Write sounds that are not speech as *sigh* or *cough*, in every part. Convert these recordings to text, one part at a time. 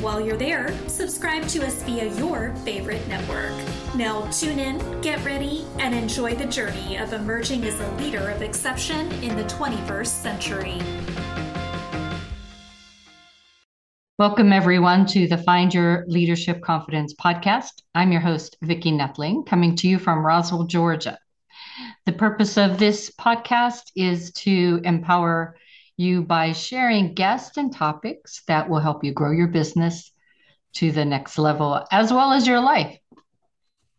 While you're there, subscribe to us via your favorite network. Now, tune in, get ready, and enjoy the journey of emerging as a leader of exception in the 21st century. Welcome, everyone, to the Find Your Leadership Confidence podcast. I'm your host, Vicki Nedling, coming to you from Roswell, Georgia. The purpose of this podcast is to empower you by sharing guests and topics that will help you grow your business to the next level as well as your life.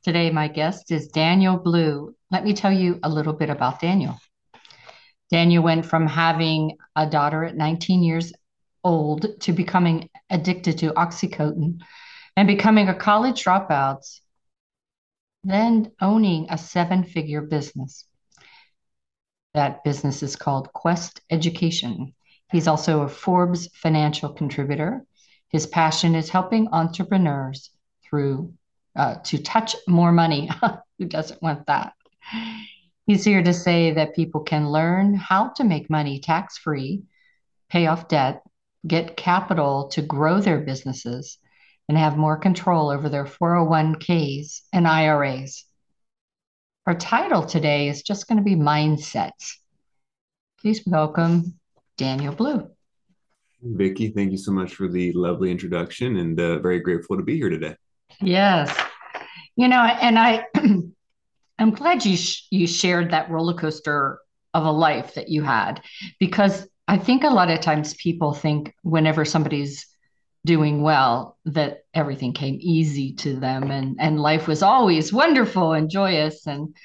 Today, my guest is Daniel Blue. Let me tell you a little bit about Daniel. Daniel went from having a daughter at 19 years old to becoming addicted to Oxycontin and becoming a college dropout, then owning a seven figure business. That business is called Quest Education. He's also a Forbes financial contributor. His passion is helping entrepreneurs through uh, to touch more money. *laughs* Who doesn't want that? He's here to say that people can learn how to make money tax free, pay off debt, get capital to grow their businesses, and have more control over their 401ks and IRAs. Our title today is just going to be Mindsets. Please welcome Daniel Blue. Vicki, thank you so much for the lovely introduction and uh, very grateful to be here today. Yes. You know, and I *clears throat* I'm glad you sh- you shared that roller coaster of a life that you had because I think a lot of times people think whenever somebody's doing well that everything came easy to them and and life was always wonderful and joyous and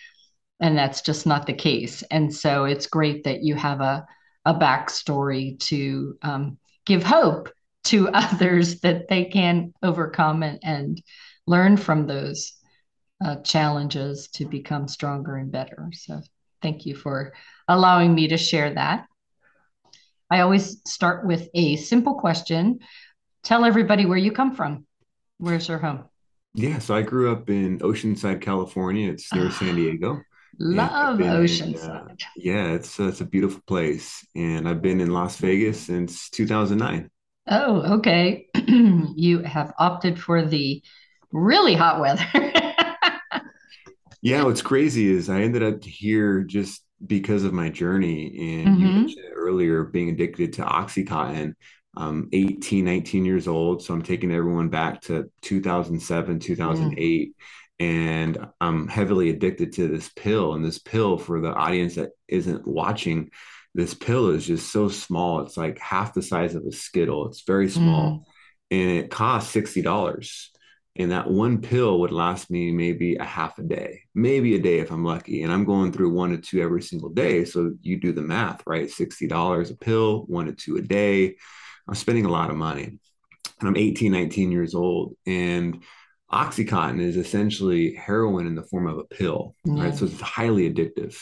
and that's just not the case. And so it's great that you have a a backstory to um, give hope to *laughs* others that they can overcome and, and learn from those uh, challenges to become stronger and better. So thank you for allowing me to share that. I always start with a simple question tell everybody where you come from. Where's your home? Yeah, so I grew up in Oceanside, California. It's near San Diego. Love Oceanside. uh, yeah, it's uh, it's a beautiful place, and I've been in Las Vegas since 2009. Oh, okay. *clears throat* you have opted for the really hot weather. yeah, what's crazy is I ended up here just because of my journey, and mm-hmm. you mentioned earlier being addicted to OxyContin. I'm 18, 19 years old. So I'm taking everyone back to 2007, 2008. Mm. And I'm heavily addicted to this pill. And this pill, for the audience that isn't watching, this pill is just so small. It's like half the size of a Skittle. It's very small. Mm. And it costs $60. And that one pill would last me maybe a half a day, maybe a day if I'm lucky. And I'm going through one to two every single day. So you do the math, right? $60 a pill, one to two a day I'm spending a lot of money. And I'm 18, 19 years old. And Oxycontin is essentially heroin in the form of a pill, yeah. right? So it's highly addictive.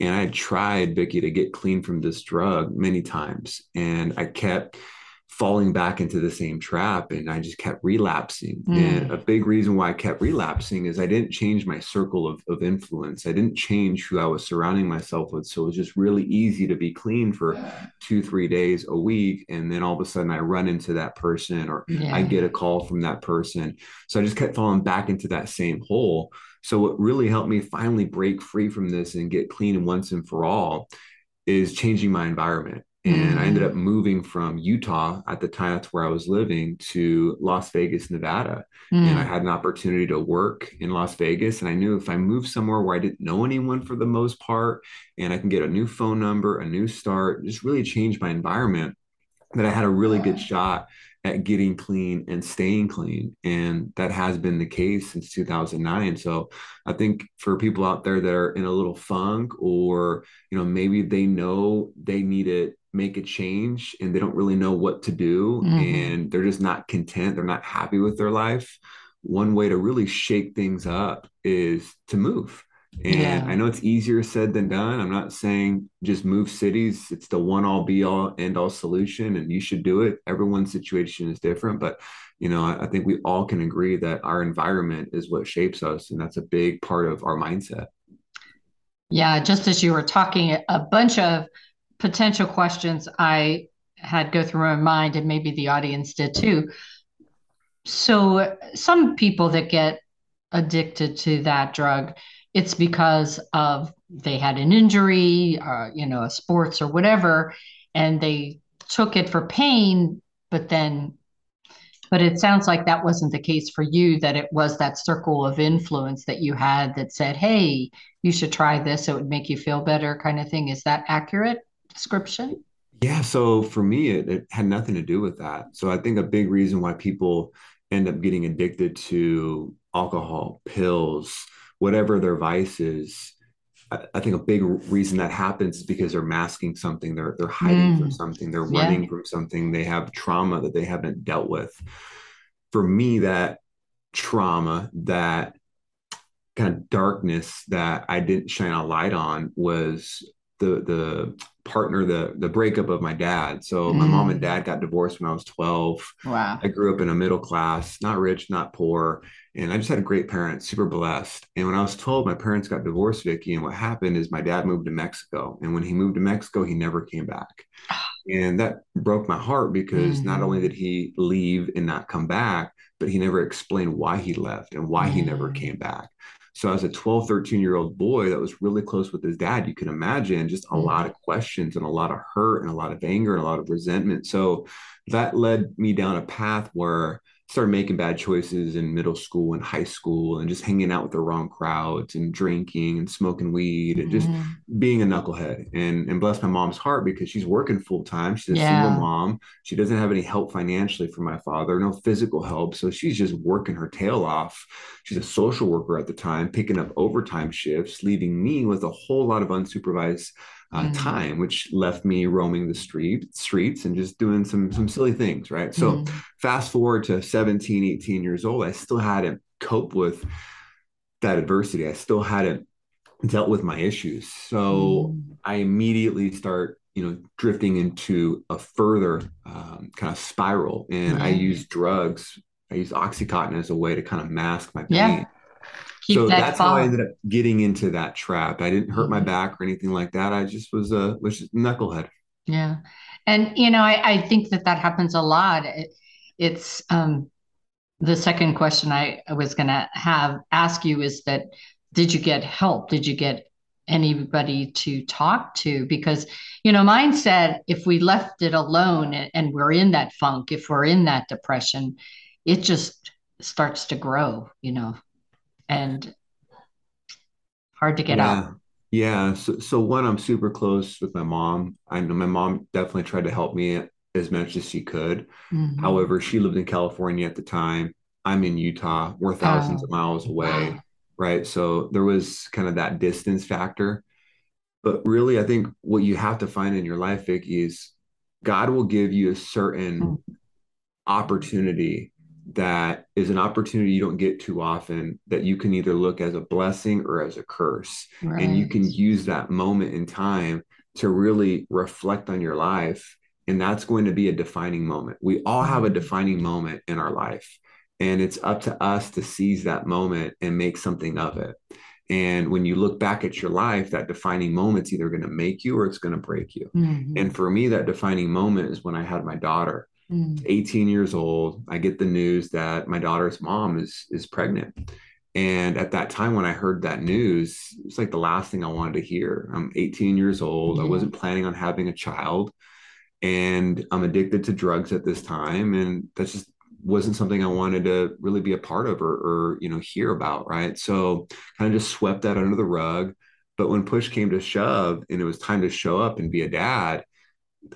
And I tried, Vicki, to get clean from this drug many times. And I kept falling back into the same trap and I just kept relapsing. Mm. And a big reason why I kept relapsing is I didn't change my circle of, of influence. I didn't change who I was surrounding myself with. So it was just really easy to be clean for two, three days a week. And then all of a sudden I run into that person or yeah. I get a call from that person. So I just kept falling back into that same hole. So what really helped me finally break free from this and get clean and once and for all is changing my environment and mm-hmm. I ended up moving from Utah at the time that's where I was living to Las Vegas, Nevada. Mm. And I mm. had an opportunity to work in Las Vegas. And I knew if I moved somewhere where I didn't know anyone for the most part, and I can get a new phone number, a new start, just really change my environment, that I had a really good shot at getting clean and staying clean. And that has been the case since 2009. So I think for people out there that are in a little funk or, you know, maybe they know they need it make a change and they don't really know what to do mm-hmm. and they're just not content they're not happy with their life one way to really shake things up is to move. And yeah. I know it's easier said than done. I'm not saying just move cities. It's the one all be all end all solution and you should do it. Everyone's situation is different, but you know, I, I think we all can agree that our environment is what shapes us and that's a big part of our mindset. Yeah, just as you were talking, a bunch of potential questions I had go through my mind, and maybe the audience did too. So, some people that get addicted to that drug, it's because of they had an injury, uh, you know, a sports or whatever, and they took it for pain, but then but it sounds like that wasn't the case for you that it was that circle of influence that you had that said hey you should try this it would make you feel better kind of thing. Is that accurate description? Yeah so for me it, it had nothing to do with that. So i think a big reason why people end up getting addicted to alcohol pills whatever their vice is I think a big reason that happens is because they're masking something, they're they're hiding mm. from something, they're running yeah. from something, they have trauma that they haven't dealt with. For me, that trauma, that kind of darkness that I didn't shine a light on was the the partner the the breakup of my dad so mm. my mom and mm. dad got divorced when i was 12 wow i grew up in a middle class not rich not poor and i just had a great parent super blessed and when i was told my parents got divorced vicki and what happened is my dad moved to mexico and when he moved to mexico he never came back *sighs* and that broke my heart because mm. not only did he leave and not come back but he never explained why he left and why mm. he never mm. came back so as a 12, 13 year old boy that was really close with his dad, you can imagine just a mm-hmm. lot of questions and a lot of hurt and a lot of anger and a lot of resentment. So that led me down a path where started making bad choices in middle school and high school and just hanging out with the wrong crowds and drinking and smoking weed and just mm-hmm. being a knucklehead. And and bless my mom's heart because she's working full time she's a yeah. single mom. She doesn't have any help financially from my father no physical help. So she's just working her tail off. She's a social worker at the time picking up overtime shifts leaving me with a whole lot of unsupervised uh, mm. time, which left me roaming the street streets and just doing some some silly things, right? So mm. fast forward to 17, 18 years old, I still hadn't coped with that adversity. I still hadn't dealt with my issues. So mm. I immediately start, you know, drifting into a further um, kind of spiral. And I use drugs. I use Oxycontin as a way to kind of mask my pain. Yeah Keep so that that's how I ended up getting into that trap. I didn't hurt my mm-hmm. back or anything like that. I just was a was just knucklehead. Yeah, and you know, I, I think that that happens a lot. It, it's um, the second question I was going to have ask you is that did you get help? Did you get anybody to talk to? Because you know, mine said if we left it alone and, and we're in that funk, if we're in that depression, it just starts to grow. You know, and hard to get yeah. out. Yeah. So, so one, I'm super close with my mom. I know my mom definitely tried to help me as much as she could. Mm-hmm. However, she lived in California at the time. I'm in Utah. We're thousands oh. of miles away. Wow. Right. So there was kind of that distance factor. But really, I think what you have to find in your life, Vicki, is God will give you a certain mm-hmm. opportunity that is an opportunity you don't get too often that you can either look as a blessing or as a curse. Right. And you can use that moment in time to really reflect on your life. And that's going to be a defining moment. We all have a mm-hmm. defining moment in our life. And it's up to us to seize that moment and make something of it. And when you look back at your life, that defining moment's either going to make you or it's going to break you. Mm-hmm. And for me, that defining moment is when I had my daughter mm. 18 years old i get the news that my daughter's mom is is pregnant. And at that time when i heard that news it's like the last thing i wanted to hear. I'm 18 years old. I wasn't planning on having a child. And i'm addicted to drugs at this time. And that's just wasn't something i wanted to really be a part of or, or you know hear about right? So kind of just swept that under the rug. But when push came to shove and it was time to show up and be a dad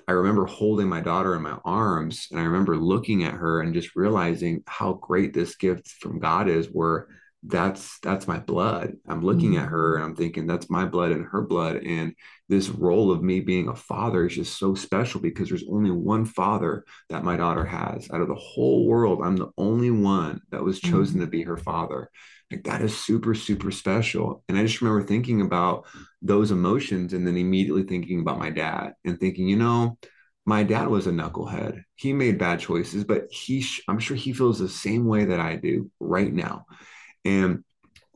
I remember holding my daughter in my arms and I remember looking at her and just realizing how great this gift from God is where that's that's my blood i'm looking mm-hmm. at her and i'm thinking that's my blood and her blood and this role of me being a father is just so special because there's only one father that my daughter has out of the whole world i'm the only one that was chosen mm-hmm. to be her father like that is super super special and i just remember thinking about those emotions and then immediately thinking about my dad and thinking you know my dad was a knucklehead. He made bad choices, but he, I'm sure he feels the same way that I do right now. And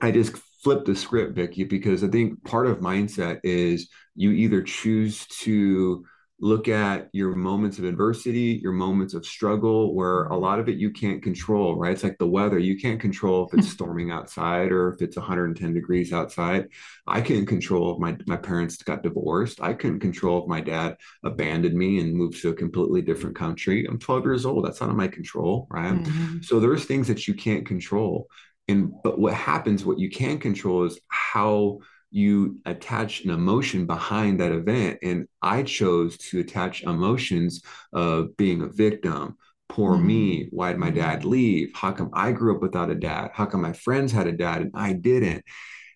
I just flipped the script, Vicki, because I think part of mindset is you either choose to look at your moments of adversity, your moments of struggle, where a lot of it you can't control, right? It's like the weather. You can't control if it's *laughs* storming outside or if it's 110 degrees outside. I couldn't control if my, my parents got divorced. I couldn't control if my dad abandoned me and moved to a completely different country. I'm 12 years old. That's out of my control, right? Mm-hmm. So there's things that you can't control. And but what happens, what you can control is how you attach an emotion behind that event. And I chose to attach emotions of being a victim. Poor mm-hmm. me. Why did my dad mm-hmm. leave? How come I grew up without a dad? How come my friends had a dad and I didn't?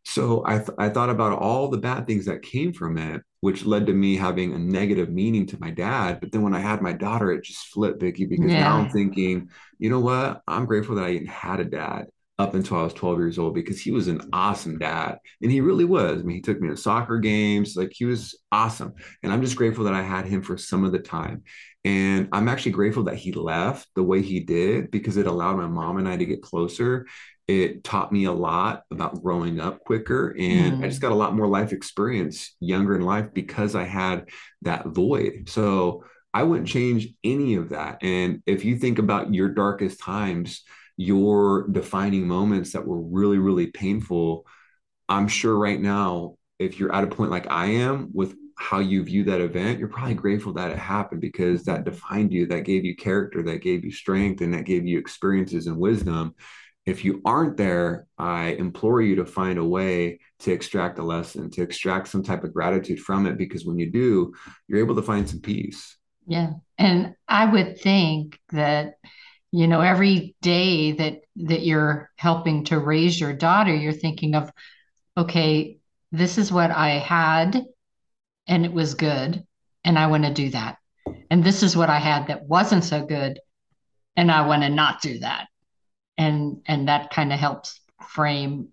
So I, th- I thought about all the bad things that came from it, which led to me having a negative meaning to my dad. But then when I had my daughter, it just flipped, Vicki, because yeah. now I'm thinking, you know what? I'm grateful that I even had a dad up until I was 12 years old because he was an awesome dad. And he really was. I mean, he took me to soccer games, like he was awesome. And I'm just grateful that I had him for some of the time. And I'm actually grateful that he left the way he did because it allowed my mom and I to get closer. It taught me a lot about growing up quicker. And mm. I just mm. got a lot more life experience younger in life because I had that void. So I wouldn't change any of that. And if you think about your darkest times, your defining moments that were really, really painful. I'm sure right now, if you're at a point like I am with how you view that event, you're probably grateful that it happened because that defined you, that gave you character, that gave you strength, and that gave you experiences and wisdom. If you aren't there, I implore you to find a way to extract a lesson, to extract some type of gratitude from it, because when you do, you're able to find some peace. Yeah. And I would think that you know every day that that you're helping to raise your daughter you're thinking of okay this is what i had and it was good and i want to do that. And this is what i had that wasn't so good and i want to not do that. And and that kind of helps frame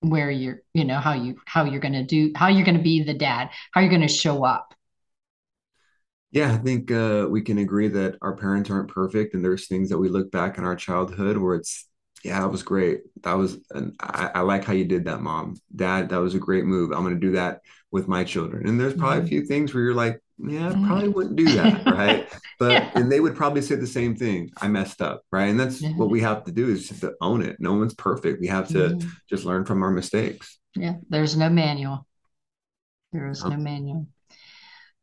where you're you know how you how you're going to do how you're going to be the dad how you're going to show up yeah, I think uh, we can agree that our parents aren't perfect, and there's things that we look back in our childhood where it's, yeah, that was great. That was, and I, I like how you did that, mom, dad. That was a great move. I'm going to do that with my children. And there's probably mm-hmm. a few things where you're like, yeah, I probably mm-hmm. wouldn't do that, *laughs* right? But yeah. and they would probably say the same thing. I messed up, right? And that's what we have to do is just to own it. No one's perfect. We have to mm-hmm. just learn from our mistakes. Yeah, there's no manual. There is no manual.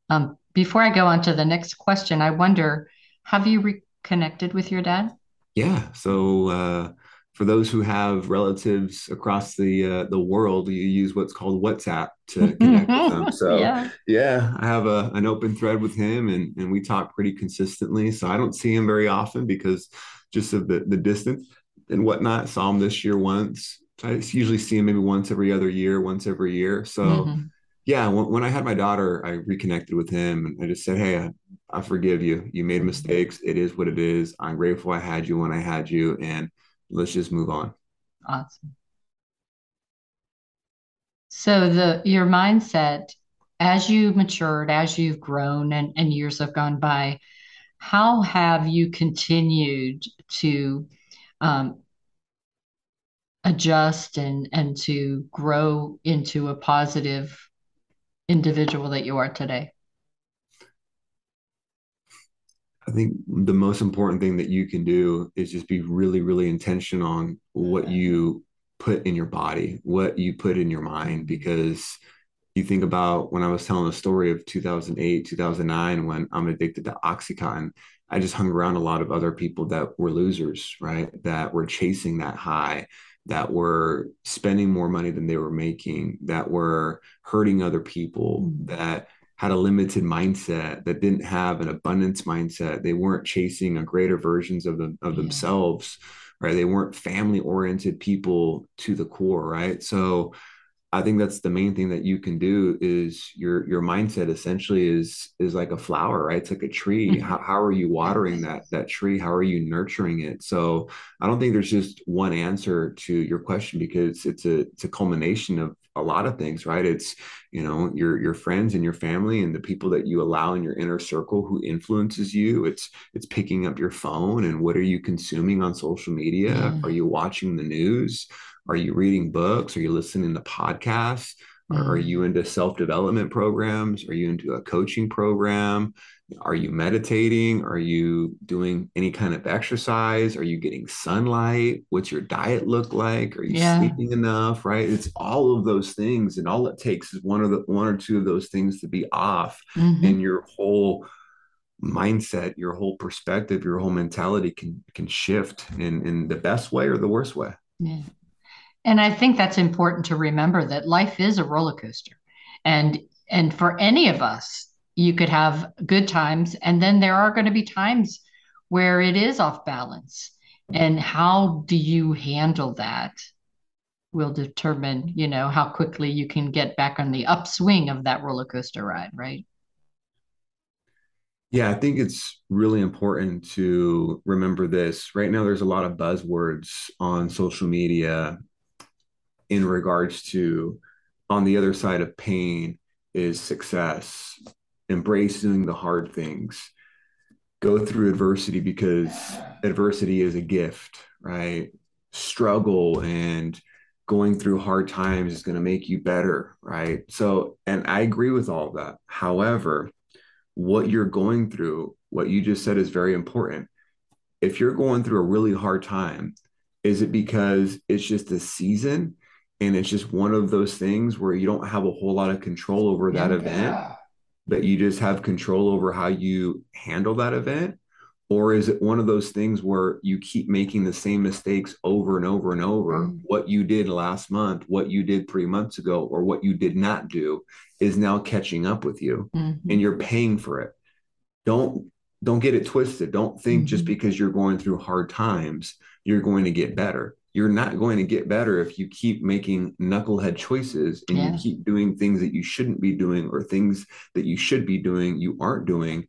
Um, before I go on to the next question, I wonder have you reconnected with your dad? Yeah. So, uh, for those who have relatives across the uh, the world, you use what's called WhatsApp to *laughs* connect with them. So yeah. yeah, I have a an open thread with him, and and we talk pretty consistently. So I don't see him very often because just of the the distance and whatnot. Saw him this year once. I usually see him maybe once every other year, once every year. So. Mm-hmm yeah, when, when, I had my daughter, I reconnected with him and I just said, Hey, I, I forgive you. You made mistakes. It is what it is. I'm grateful I had you when I had you, and let's just move on. Awesome. So the your mindset as you matured, as you've grown and, and years have gone by, how have you continued to um, adjust and and to grow into a positive individual that you are today? I think the most important thing that you can do is just be really, really intentional on what you put in your body, what you put in your mind, because you think about when I was telling the story of 2008, 2009, when I'm addicted to Oxycontin, I just hung around a lot of other people that were losers, right? That were chasing that high, that were spending more money than they were making, that were hurting other people, mm. that had a limited mindset, that didn't have an abundance mindset. They weren't chasing a greater versions of them of yeah. themselves, right? They weren't family oriented people to the core, right? So I think that's the main thing that you can do is your your mindset essentially is is like a flower, right? It's like a tree. Mm-hmm. How, how are you watering that that tree? How are you nurturing it? So I don't think there's just one answer to your question because it's a it's a culmination of a lot of things, right? It's you know your your friends and your family and the people that you allow in your inner circle who influences you. It's it's picking up your phone and what are you consuming on social media? Yeah. Are you watching the news? Are you reading books? Are you listening to podcasts? Are you into self development programs? Are you into a coaching program? Are you meditating? Are you doing any kind of exercise? Are you getting sunlight? What's your diet look like? Are you yeah. sleeping enough? Right? It's all of those things, and all it takes is one of the one or two of those things to be off, mm-hmm. and your whole mindset, your whole perspective, your whole mentality can can shift in in the best way or the worst way. Yeah. And I think that's important to remember that life is a roller coaster. And and for any of us, you could have good times and then there are going to be times where it is off balance. And how do you handle that will determine, you know, how quickly you can get back on the upswing of that roller coaster ride, right? Yeah, I think it's really important to remember this. Right now, there's a lot of buzzwords on social media in regards to on the other side of pain is success, embracing the hard things, go through adversity because adversity is a gift, right? Struggle and going through hard times is going to make you better, right? So, and I agree with all of that. However, what you're going through, what you just said is very important. If you're going through a really hard time, is it because it's just a season and it's just one of those things where you don't have a whole lot of control over that yeah. event but you just have control over how you handle that event or is it one of those things where you keep making the same mistakes over and over and over mm. what you did last month what you did three months ago or what you did not do is now catching up with you mm-hmm. and you're paying for it don't don't get it twisted don't think mm-hmm. just because you're going through hard times you're going to get better you're not going to get better if you keep making knucklehead choices and yeah. you keep doing things that you shouldn't be doing or things that you should be doing you aren't doing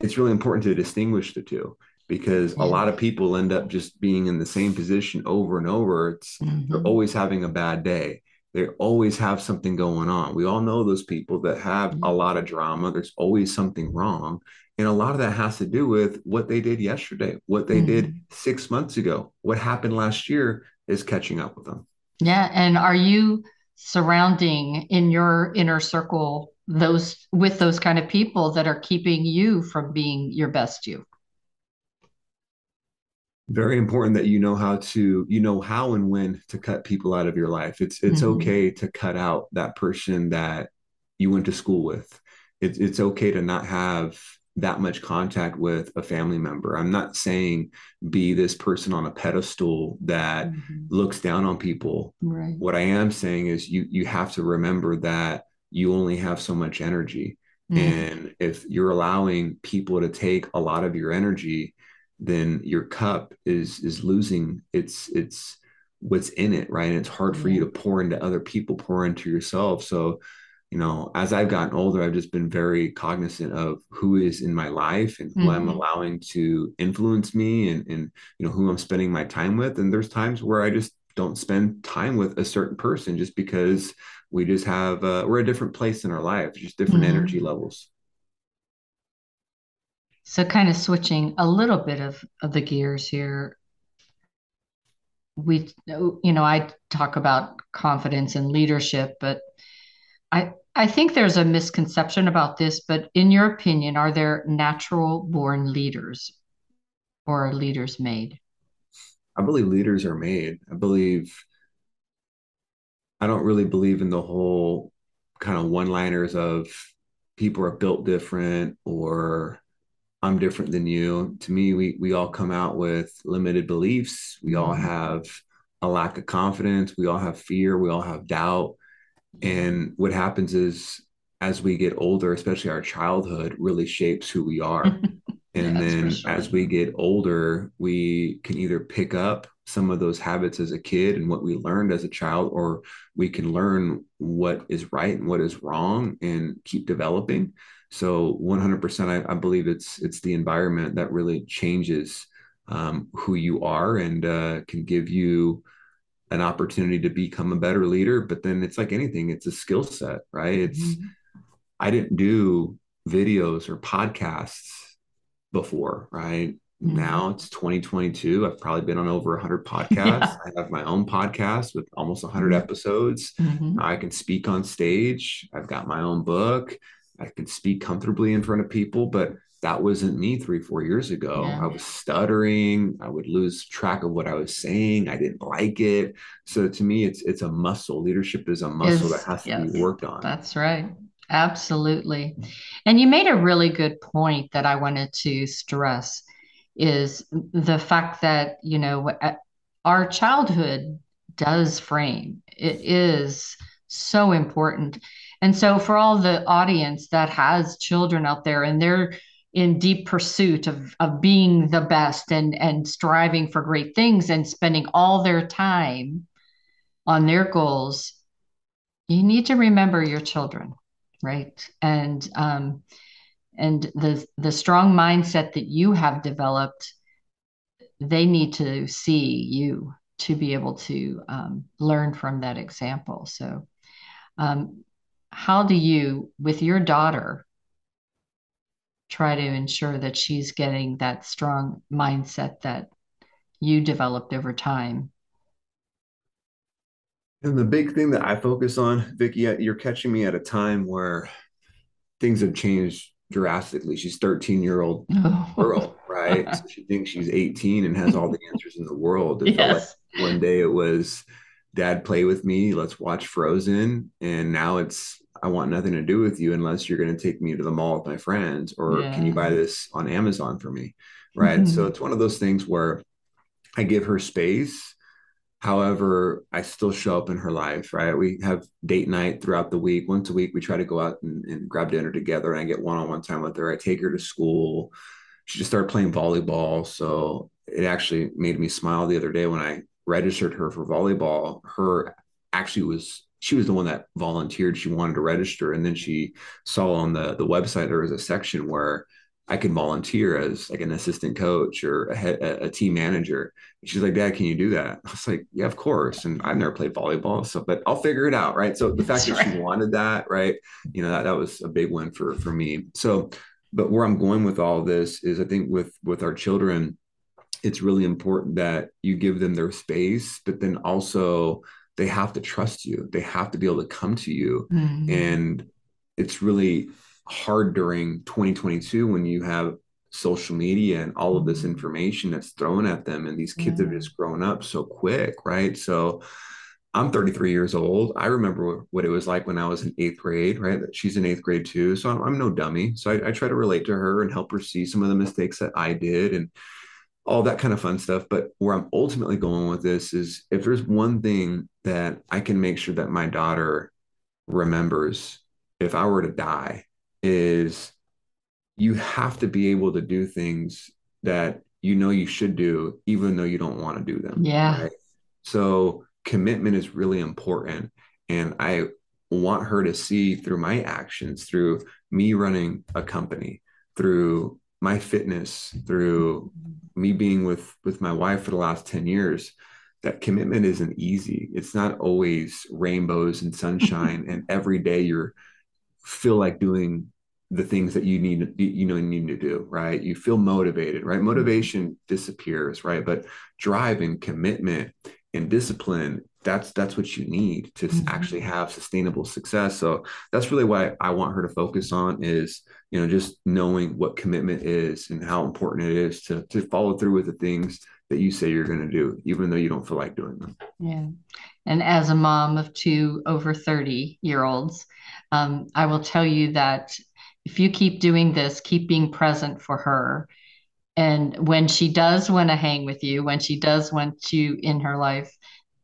it's really important to distinguish the two because yeah. a lot of people end up just being in the same position over and over it's mm-hmm. they're always having a bad day they always have something going on we all know those people that have mm-hmm. a lot of drama there's always something wrong and a lot of that has to do with what they did yesterday, what they mm-hmm. did six months ago, what happened last year is catching up with them. Yeah. And are you surrounding in your inner circle those with those kind of people that are keeping you from being your best you? Very important that you know how to, you know how and when to cut people out of your life. It's it's mm-hmm. okay to cut out that person that you went to school with. It's it's okay to not have that much contact with a family member. I'm not saying be this person on a pedestal that mm-hmm. looks down on people. Right. What I am saying is you you have to remember that you only have so much energy. Mm-hmm. And if you're allowing people to take a lot of your energy, then your cup is is losing its its what's in it, right? And it's hard for you to pour into other people, pour into yourself. So you know, as I've gotten older, I've just been very cognizant of who is in my life and who mm-hmm. I'm allowing to influence me and, and, you know, who I'm spending my time with. And there's times where I just don't spend time with a certain person just because we just have, uh, we're a different place in our life, just different mm-hmm. energy levels. So, kind of switching a little bit of, of the gears here. We, you know, I talk about confidence and leadership, but I, I think there's a misconception about this, but in your opinion, are there natural born leaders or are leaders made? I believe leaders are made. I believe, I don't really believe in the whole kind of one liners of people are built different or I'm different than you. To me, we, we all come out with limited beliefs. We all mm-hmm. have a lack of confidence. We all have fear. We all have doubt and what happens is as we get older, especially our childhood really shapes who we are. *laughs* And then sure. as we get older, we can either pick up some of those habits as a kid and what we learned as a child, or we can learn what is right and what is wrong and keep developing. So 100%, I, I believe it's it's the environment that really changes um, who you are and uh, can give you an opportunity to become a better leader. But then it's like anything; it's a skill set, right? It's mm-hmm. I didn't do videos or podcasts before, right? Mm-hmm. Now it's 2022. I've probably been on over 100 *laughs* podcasts. Yeah. I have my own podcast with almost 100 mm-hmm. episodes. Mm-hmm. I can speak on stage. I've got my own book. I can speak comfortably in front of people, but that wasn't me three, four years ago. Yeah. I was stuttering. I would lose track of what I was saying. I didn't like it. So to me, it's it's a muscle. Leadership is a muscle is, that has to yes, be worked on. That's right. Absolutely. And you made a really good point that I wanted to stress is the fact that, you know, uh, our childhood does frame. It is so important. And so for all the audience that has children out there and they're in deep pursuit of, of being the best and, and striving for great things and spending all their time on their goals, you need to remember your children right? And um, and the the strong mindset that you have developed they need to see you to be able to um, learn from that example. So um, how do you with your daughter try to ensure that she's getting that strong mindset that you developed over time and the big thing that I focus on, Vicki, uh, you're catching me at a time where things have changed drastically. She's 13 year old oh. girl, *laughs* right? so she thinks she's 18 and has all the answers in the world. It yes. Like one day it was, Dad, play with me. Let's watch Frozen. And now it's, I want nothing to do with you unless you're going to take me to the mall with my friends, or yeah. can you buy this on Amazon for me? Right. Mm-hmm. So *laughs* it's one of those things where I give her space However, I still show up in her life, right? We have date night throughout the week. Once a week, we try to go out and, and grab dinner together, and I get one on one time with her. I take her to school. She just started playing volleyball. So it actually made me smile the other day when I registered her for volleyball. Her actually was she was the one that volunteered. She wanted to register, and then she saw on the the website there was a section where I could volunteer as like an assistant coach or a, head, a, team manager. And she's like, Dad, can you do that? I was like, Yeah, of course. And I've never played volleyball, so but I'll figure it out, right? So the fact That's that right. she wanted that, right? You know, that, that was a big win for for me. So, but where I'm going with all this is, I think with with our children, it's really important that you give them their space, but then also they have to trust you. They have to be able to come to you, mm-hmm. and it's really hard during 2022 when you have social media and all of this mm-hmm. information that's thrown at them and these kids yeah. have just grown up so quick right so i'm 33 years old i remember what it was like when i was in eighth grade right she's in eighth grade too so i'm, I'm no dummy so I, I try to relate to her and help her see some of the mistakes that i did and all that kind of fun stuff. But where i'm ultimately going with this is if there's one thing that i can make sure that my daughter remembers if i were to die is you have to be able to do things that you know you should do even though you don't want to do them yeah. right? so commitment is really important. And i want her to see through my actions through me running a company through my fitness through me being with with my wife for the last 10 years that commitment isn't easy. It's not always rainbows and sunshine *laughs* and every day you're feel like doing the things that you need you know you need to do right? You feel motivated right? Mm-hmm. motivation disappears right? But drive and commitment and discipline that's that's what you need to mm-hmm. actually have sustainable success so that's really what i want her to focus on is you know just knowing what commitment is and how important it is to to follow through with the things that you say you're going to do even though you don't feel like doing them yeah and as a mom of two over 30 year olds um, i will tell you that if you keep doing this, keep being present for her. And when she does want to hang with you, when she does want you in her life,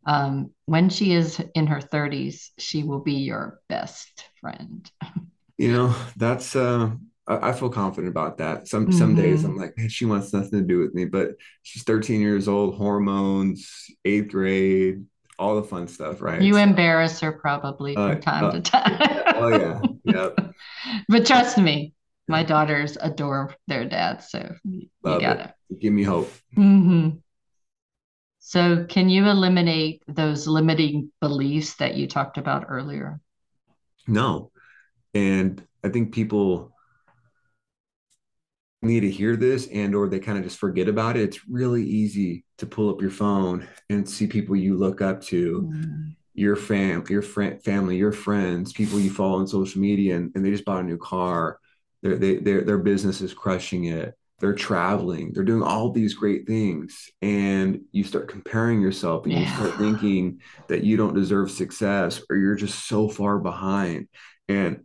um, when she is in her 30s, she will be your best friend. You know, that's uh I, I feel confident about that. Some mm-hmm. some days I'm like, man, she wants nothing to do with me, but she's 13 years old, hormones, eighth grade, all the fun stuff, right? You so, embarrass her probably from uh, time uh, to time. oh yeah, yep. *laughs* but trust me, my daughters adore their dad, so you got it. it. Give me hope. Mm-hmm. So, can you eliminate those limiting beliefs that you talked about earlier? No, and I think people need to hear this and or they kind of just forget about it it's really easy to pull up your phone and see people you look up to mm. your fam your friend family your friends people you follow on social media and, and they just bought a new car their they, their their business is crushing it they're traveling they're doing all these great things and you start comparing yourself and yeah. you start thinking that you don't deserve success or you're just so far behind and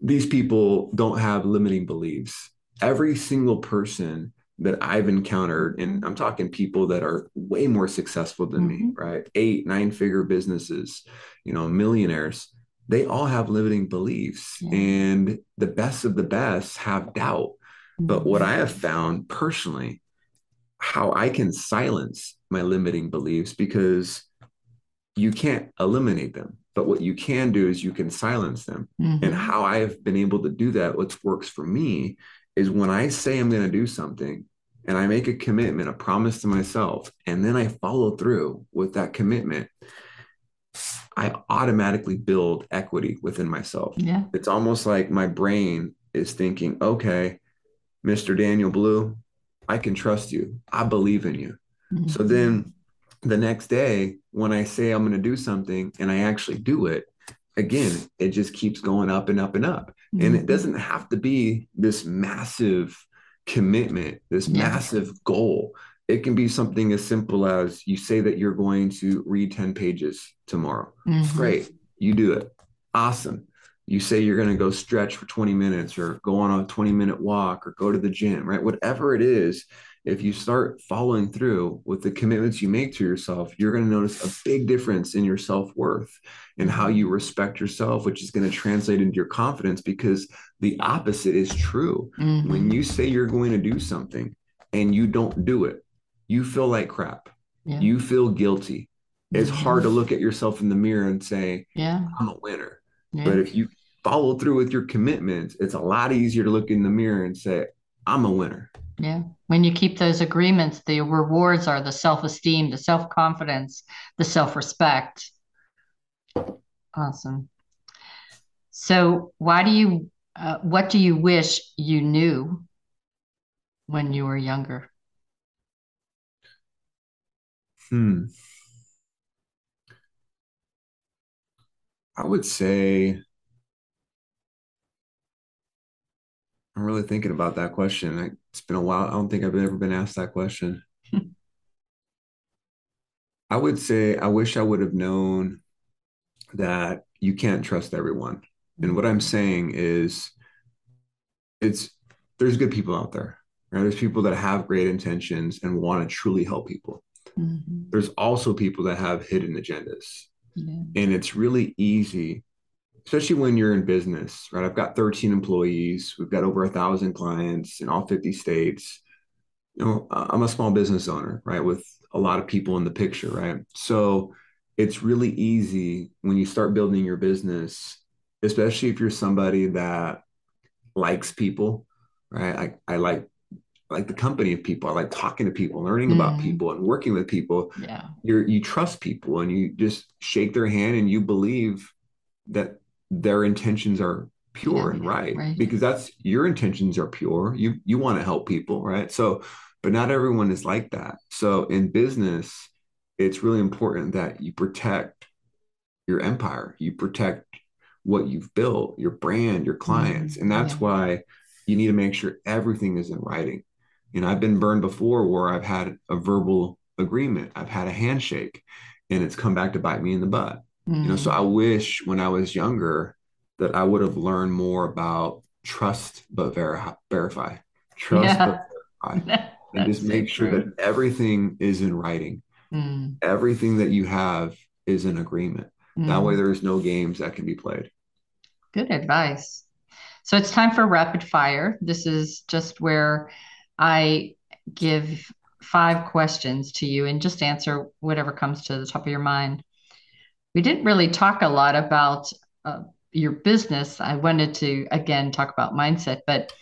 these people don't have limiting beliefs every single person that I've encountered, and I'm talking people that are way more successful than mm-hmm. me, right? Eight, nine figure businesses, you know, millionaires, they all have limiting beliefs. Yeah. And the best of the best have doubt. Mm-hmm. But what I have found personally, how I can silence my limiting beliefs because you can't eliminate them. But what you can do is you can silence them. Mm-hmm. And how I have been able to do that, what works for me is when I say I'm going to do something and I make a commitment, a promise to myself, and then I follow through with that commitment, I automatically build equity within myself. Yeah. It's almost like my brain is thinking, okay, Mr. Daniel Blue, I can trust you. I believe in you. Mm-hmm. So then the next day, when I say I'm going to do something and I actually do it, again, it just keeps going up and up and up. Mm-hmm. And it mm-hmm. doesn't have to be this massive commitment, this yeah. massive goal. It can be something as simple as you say that you're going to read 10 pages tomorrow. Mm-hmm. Great. You do it. Awesome. You say you're going to go stretch for 20 minutes or go on a 20 minute walk or go to the gym, right? Whatever it is, if you start following through with the commitments you make to yourself, you're going to notice a big difference in your self worth and how you respect yourself, which is going to translate into your confidence because the opposite is true. Mm-hmm. When you say you're going to do something and you don't do it, you feel like crap. Yeah. You feel guilty. It's mm-hmm. hard to look at yourself in the mirror and say, Yeah, I'm a winner. Yeah. But if you follow through with your commitments, it's a lot easier to look in the mirror and say, I'm a winner. Yeah. When you keep those agreements, the rewards are the self esteem, the self confidence, the self respect. Awesome. So, why do you, uh, what do you wish you knew when you were younger? Hmm. I would say I'm really thinking about that question. It's been a while. I don't think I've ever been asked that question. *laughs* I would say I wish I would have known that you can't trust everyone. And what I'm saying is it's there's good people out there. Right? There's people that have great intentions and want to truly help people. Mm-hmm. There's also people that have hidden agendas. Yeah. And it's really easy especially when you're in business, right? I've got 13 employees. We've got over a thousand clients in all 50 states. You know, I'm a small business owner, right? With a lot of people in the picture, right? So it's really easy when you start building your business, especially if you're somebody that likes people, right? I, I like I like the company of people. I like talking to people, learning mm. about people, and working with people. Yeah, you you trust people, and you just shake their hand, and you believe that their intentions are pure yeah, and right, right, because that's your intentions are pure. You you want to help people right? So but not everyone is like that. So in business it's really important that you protect your empire. You protect what you've built your brand your clients. Mm-hmm. and that's yeah. why you need to make sure everything is in writing. You know i've been burned before where i've had a verbal agreement. I've had a handshake and it's come back to bite me in the butt Mm. You know, so I wish when I was younger that I would have learned more about trust but ver- verify, trust yeah. but verify, *laughs* and just make so sure that everything is in writing. Mm. Everything that you have is in agreement. Mm. That way, mm. there is no games that can be played. Good advice. So it's time for rapid fire. This is just where I give five questions to you and just answer whatever comes to the top of your mind. We didn't really talk a lot about uh, your business. I wanted to, again, talk about mindset, but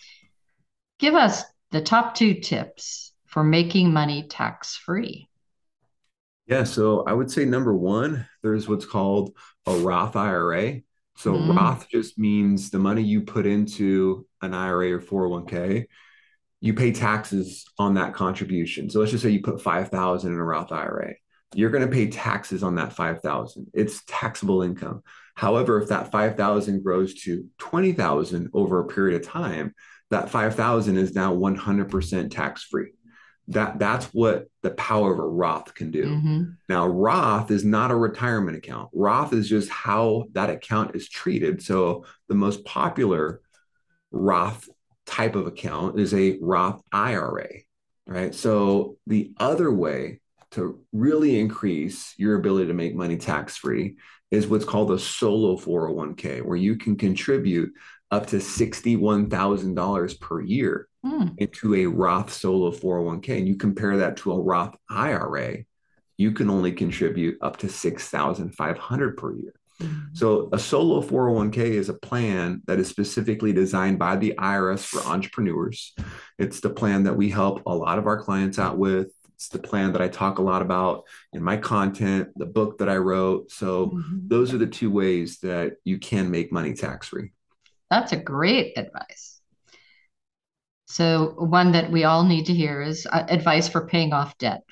give us the top two tips for making money tax free. Yeah, so I would say number one, there's what's called a Roth IRA. So mm. Roth just means the money you put into an IRA or 401k, you pay taxes on that contribution. So let's just say you put 5,000 in a Roth IRA. You're going to pay taxes on that 5,000. It's taxable income. However, if that 5,000 grows to 20,000 over a period of time, that 5,000 is now 100% tax free that that's what the power of a Roth can do. Mm-hmm. Now, Roth is not a retirement account. Roth is just how that account is treated. So, the most popular Roth type of account is a Roth IRA, right? So, the other way to really increase your ability to make money tax free is what's called a solo 401k, where you can contribute up to $61,000 per year mm. into a Roth solo 401k and you compare that to a Roth IRA, you can only contribute up to 6,500 per year. Mm. So a solo 401k is a plan that is specifically designed by the IRS for entrepreneurs. It's the plan that we help a lot of our clients out with. It's the plan that I talk a lot about in my content, the book that I wrote. So mm-hmm. those are the two ways that you can make money tax free. That's a great advice. So, one that we all need to hear is uh, advice for paying off debt.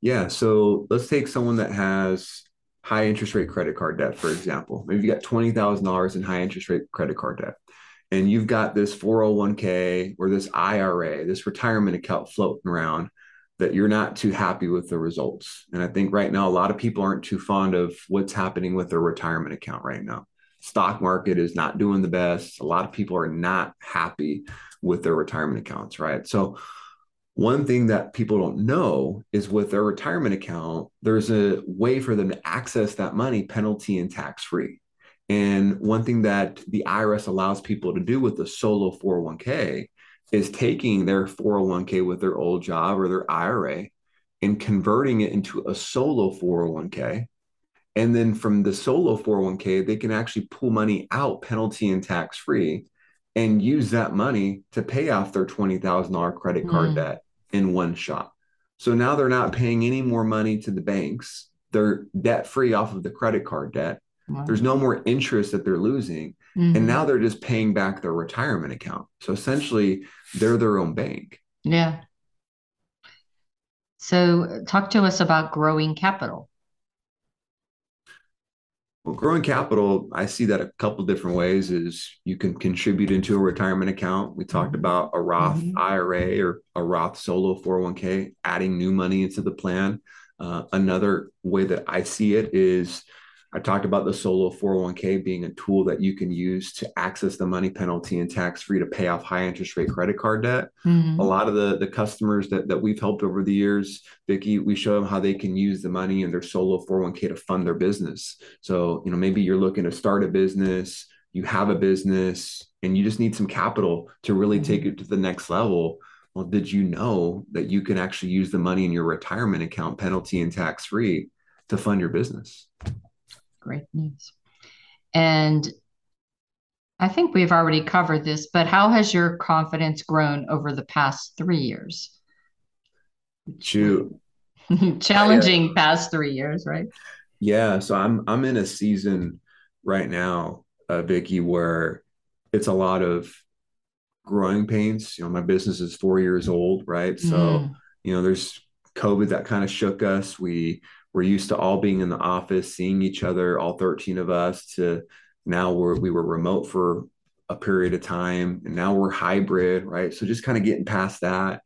Yeah. So, let's take someone that has high interest rate credit card debt, for example. Maybe you got $20,000 in high interest rate credit card debt, and you've got this 401k or this IRA, this retirement account floating around that you're not too happy with the results. And I think right now, a lot of people aren't too fond of what's happening with their retirement account right now. Stock market is not doing the best. A lot of people are not happy with their retirement accounts, right? So, one thing that people don't know is with their retirement account, there's a way for them to access that money penalty and tax free. And one thing that the IRS allows people to do with the solo 401k is taking their 401k with their old job or their IRA and converting it into a solo 401k. And then from the solo 401k, they can actually pull money out penalty and tax free and use that money to pay off their $20,000 credit card mm. debt in one shot. So now they're not paying any more money to the banks. They're debt free off of the credit card debt. Wow. There's no more interest that they're losing. Mm-hmm. And now they're just paying back their retirement account. So essentially, they're their own bank. Yeah. So, talk to us about growing capital. Well, growing capital, I see that a couple different ways is you can contribute into a retirement account. We talked mm-hmm. about a Roth mm-hmm. IRA or a Roth solo 401k, adding new money into the plan. Uh, another way that I see it is I talked about the solo 401k being a tool that you can use to access the money penalty and tax free to pay off high interest rate credit card debt. Mm-hmm. A lot of the, the customers that, that we've helped over the years, Vicki, we show them how they can use the money in their solo 401k to fund their business. So, you know, maybe you're looking to start a business, you have a business, and you just need some capital to really mm-hmm. take it to the next level. Well, did you know that you can actually use the money in your retirement account penalty and tax free to fund your business? Great news. And I think we've already covered this, but how has your confidence grown over the past three years? Shoot. *laughs* Challenging past three years, right? Yeah. So I'm I'm in a season right now, uh, Vicki, where it's a lot of growing pains. You know, my business is four years old, right? So, mm. you know, there's COVID that kind of shook us. We we're used to all being in the office, seeing each other, all 13 of us, to now we're, we were remote for a period of time and now we're hybrid, right? So just kind of getting past that.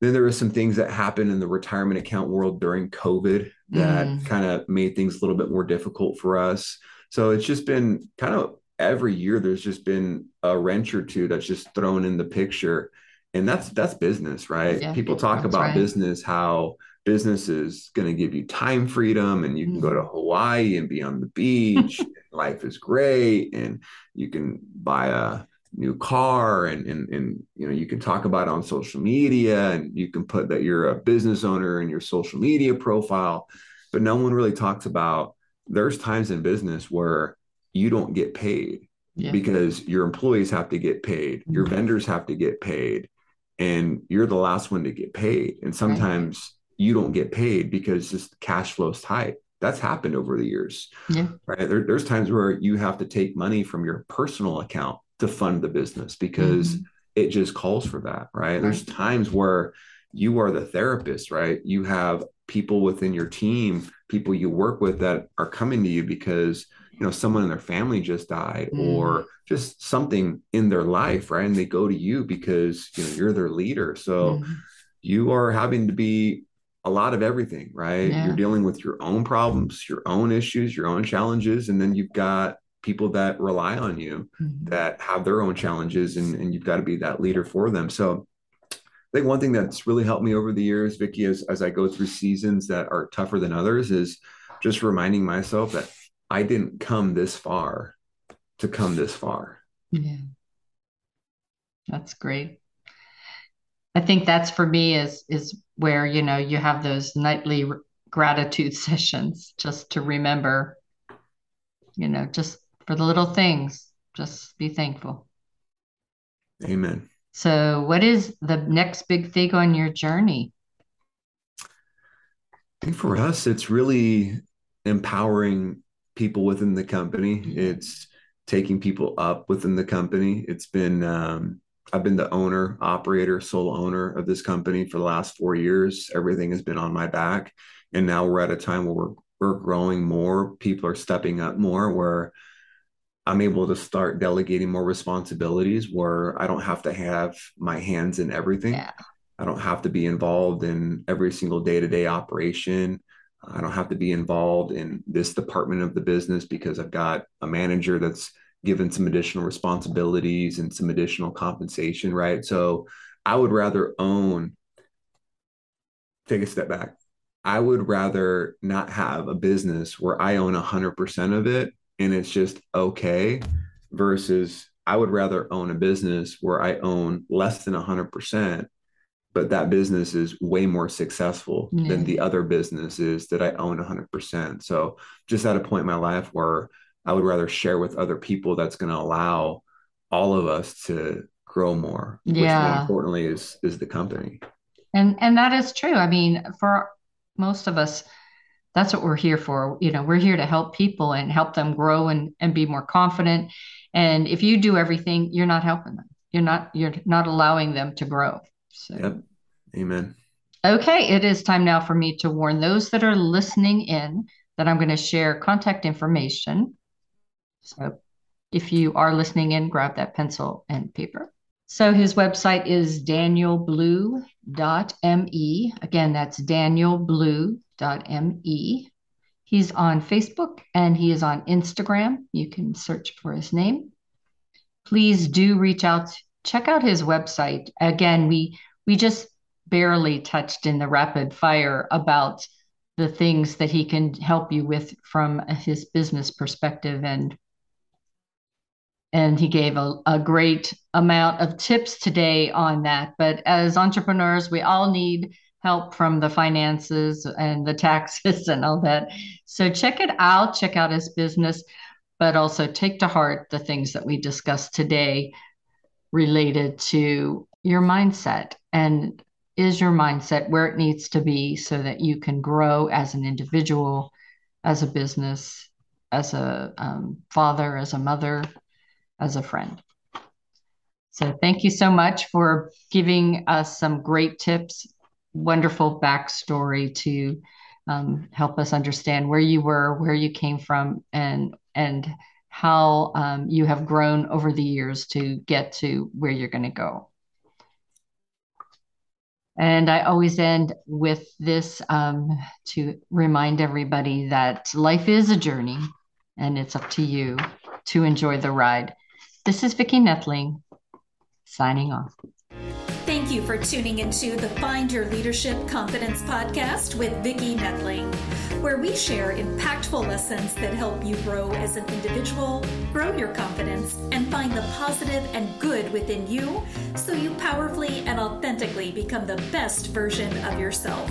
Then there were some things that happened in the retirement account world during COVID that mm. kind of made things a little bit more difficult for us. So it's just been kind of every year there's just been a wrench or two that's just thrown in the picture. And that's that's business, right? Yeah, People talk about right. business, how business is going to give you time freedom and you can go to mm-hmm. Hawaii and be on the beach, *laughs* life is great and you can buy a new car and, and and you know you can talk about it on social media and you can put that you're a business owner in your social media profile but no one really talks about there's times in business where you don't get paid yeah. because your employees have to get paid mm-hmm. your vendors have to get paid and you're the last one to get paid and sometimes. You don't get paid because just cash flow is tight that's happened over the years yeah. right there, there's times where you have to take money from your personal account to fund the business because mm-hmm. it just calls for that, right? right? There's times where you are the therapist, right? You have people within your team, people you work with that are coming to you because you know someone in their family just died mm. or just something in their life, right? And they go to you because you know you're their leader. So mm. you are having to be a lot of everything, right? Yeah. You're dealing with your own problems, your own issues, your own challenges, and then you've got people that rely on you mm-hmm. that have their own challenges and, and you've got to be that leader for them so i think one thing that's really helped me over the years vicki as, as i go through seasons that are tougher than others is just reminding myself that i didn't come this far to come this far yeah that's great i think that's for me is is where you know you have those nightly gratitude *laughs* sessions just to remember you know just for the little things. Just be thankful. Amen. So, what is the next big thing on your journey? I think for us, it's really empowering people within the company. It's taking people up within the company. It's been, um, I've been the owner, operator, sole owner of this company for the last four years. Everything has been on my back. And now we're at a time where we're, we're growing more. People are stepping up more, where I'm able to start delegating more responsibilities where I don't have to have my hands in everything. Yeah. I don't have to be involved in every single day to day operation. I don't have to be involved in this department of the business because I've got a manager that's given some additional responsibilities and some additional compensation, right? So I would rather own, take a step back. I would rather not have a business where I own 100% of it and it's just okay versus I would rather own a business where I own less than 100%, but that business is way more successful yeah. than the other businesses that I own 100%. So, just at a point in my life where I would rather share with other people that's going to allow all of us to grow more. Yeah. Which more importantly is is the company. And and that is true. I mean, for most of us, that's what we're here for you know we're here to help people and help them grow and, and be more confident and if you do everything you're not helping them you're not you're not allowing them to grow so yep amen okay it is time now for me to warn those that are listening in that i'm going to share contact information so if you are listening in grab that pencil and paper so his website is danielblue.me again that's danielblue.me. He's on Facebook and he is on Instagram. You can search for his name. Please do reach out, check out his website. Again, we we just barely touched in the rapid fire about the things that he can help you with from his business perspective and and he gave a, a great amount of tips today on that but as entrepreneurs we all need help from the finances and the taxes *laughs* and all that. So check it out, check out his business, but also take to heart the things that we discussed today related to your mindset and is your mindset where it needs to be so that you can grow as an individual, as a business, as a um, father, as a mother, as a friend. So, thank you so much for giving us some great tips wonderful backstory to um, help us understand where you were, where you came from, and and how um, you have grown over the years to get to where you're going to go. And I always end with this um, to remind everybody that life is a journey and it's up to you to enjoy the ride. This is Vicki Nedling signing off Thank you for tuning into the Find Your Leadership Confidence podcast with Vicki Nedling, where we share impactful lessons that help you grow as an individual, grow your confidence, and find the positive and good within you so you powerfully and authentically become the best version of yourself.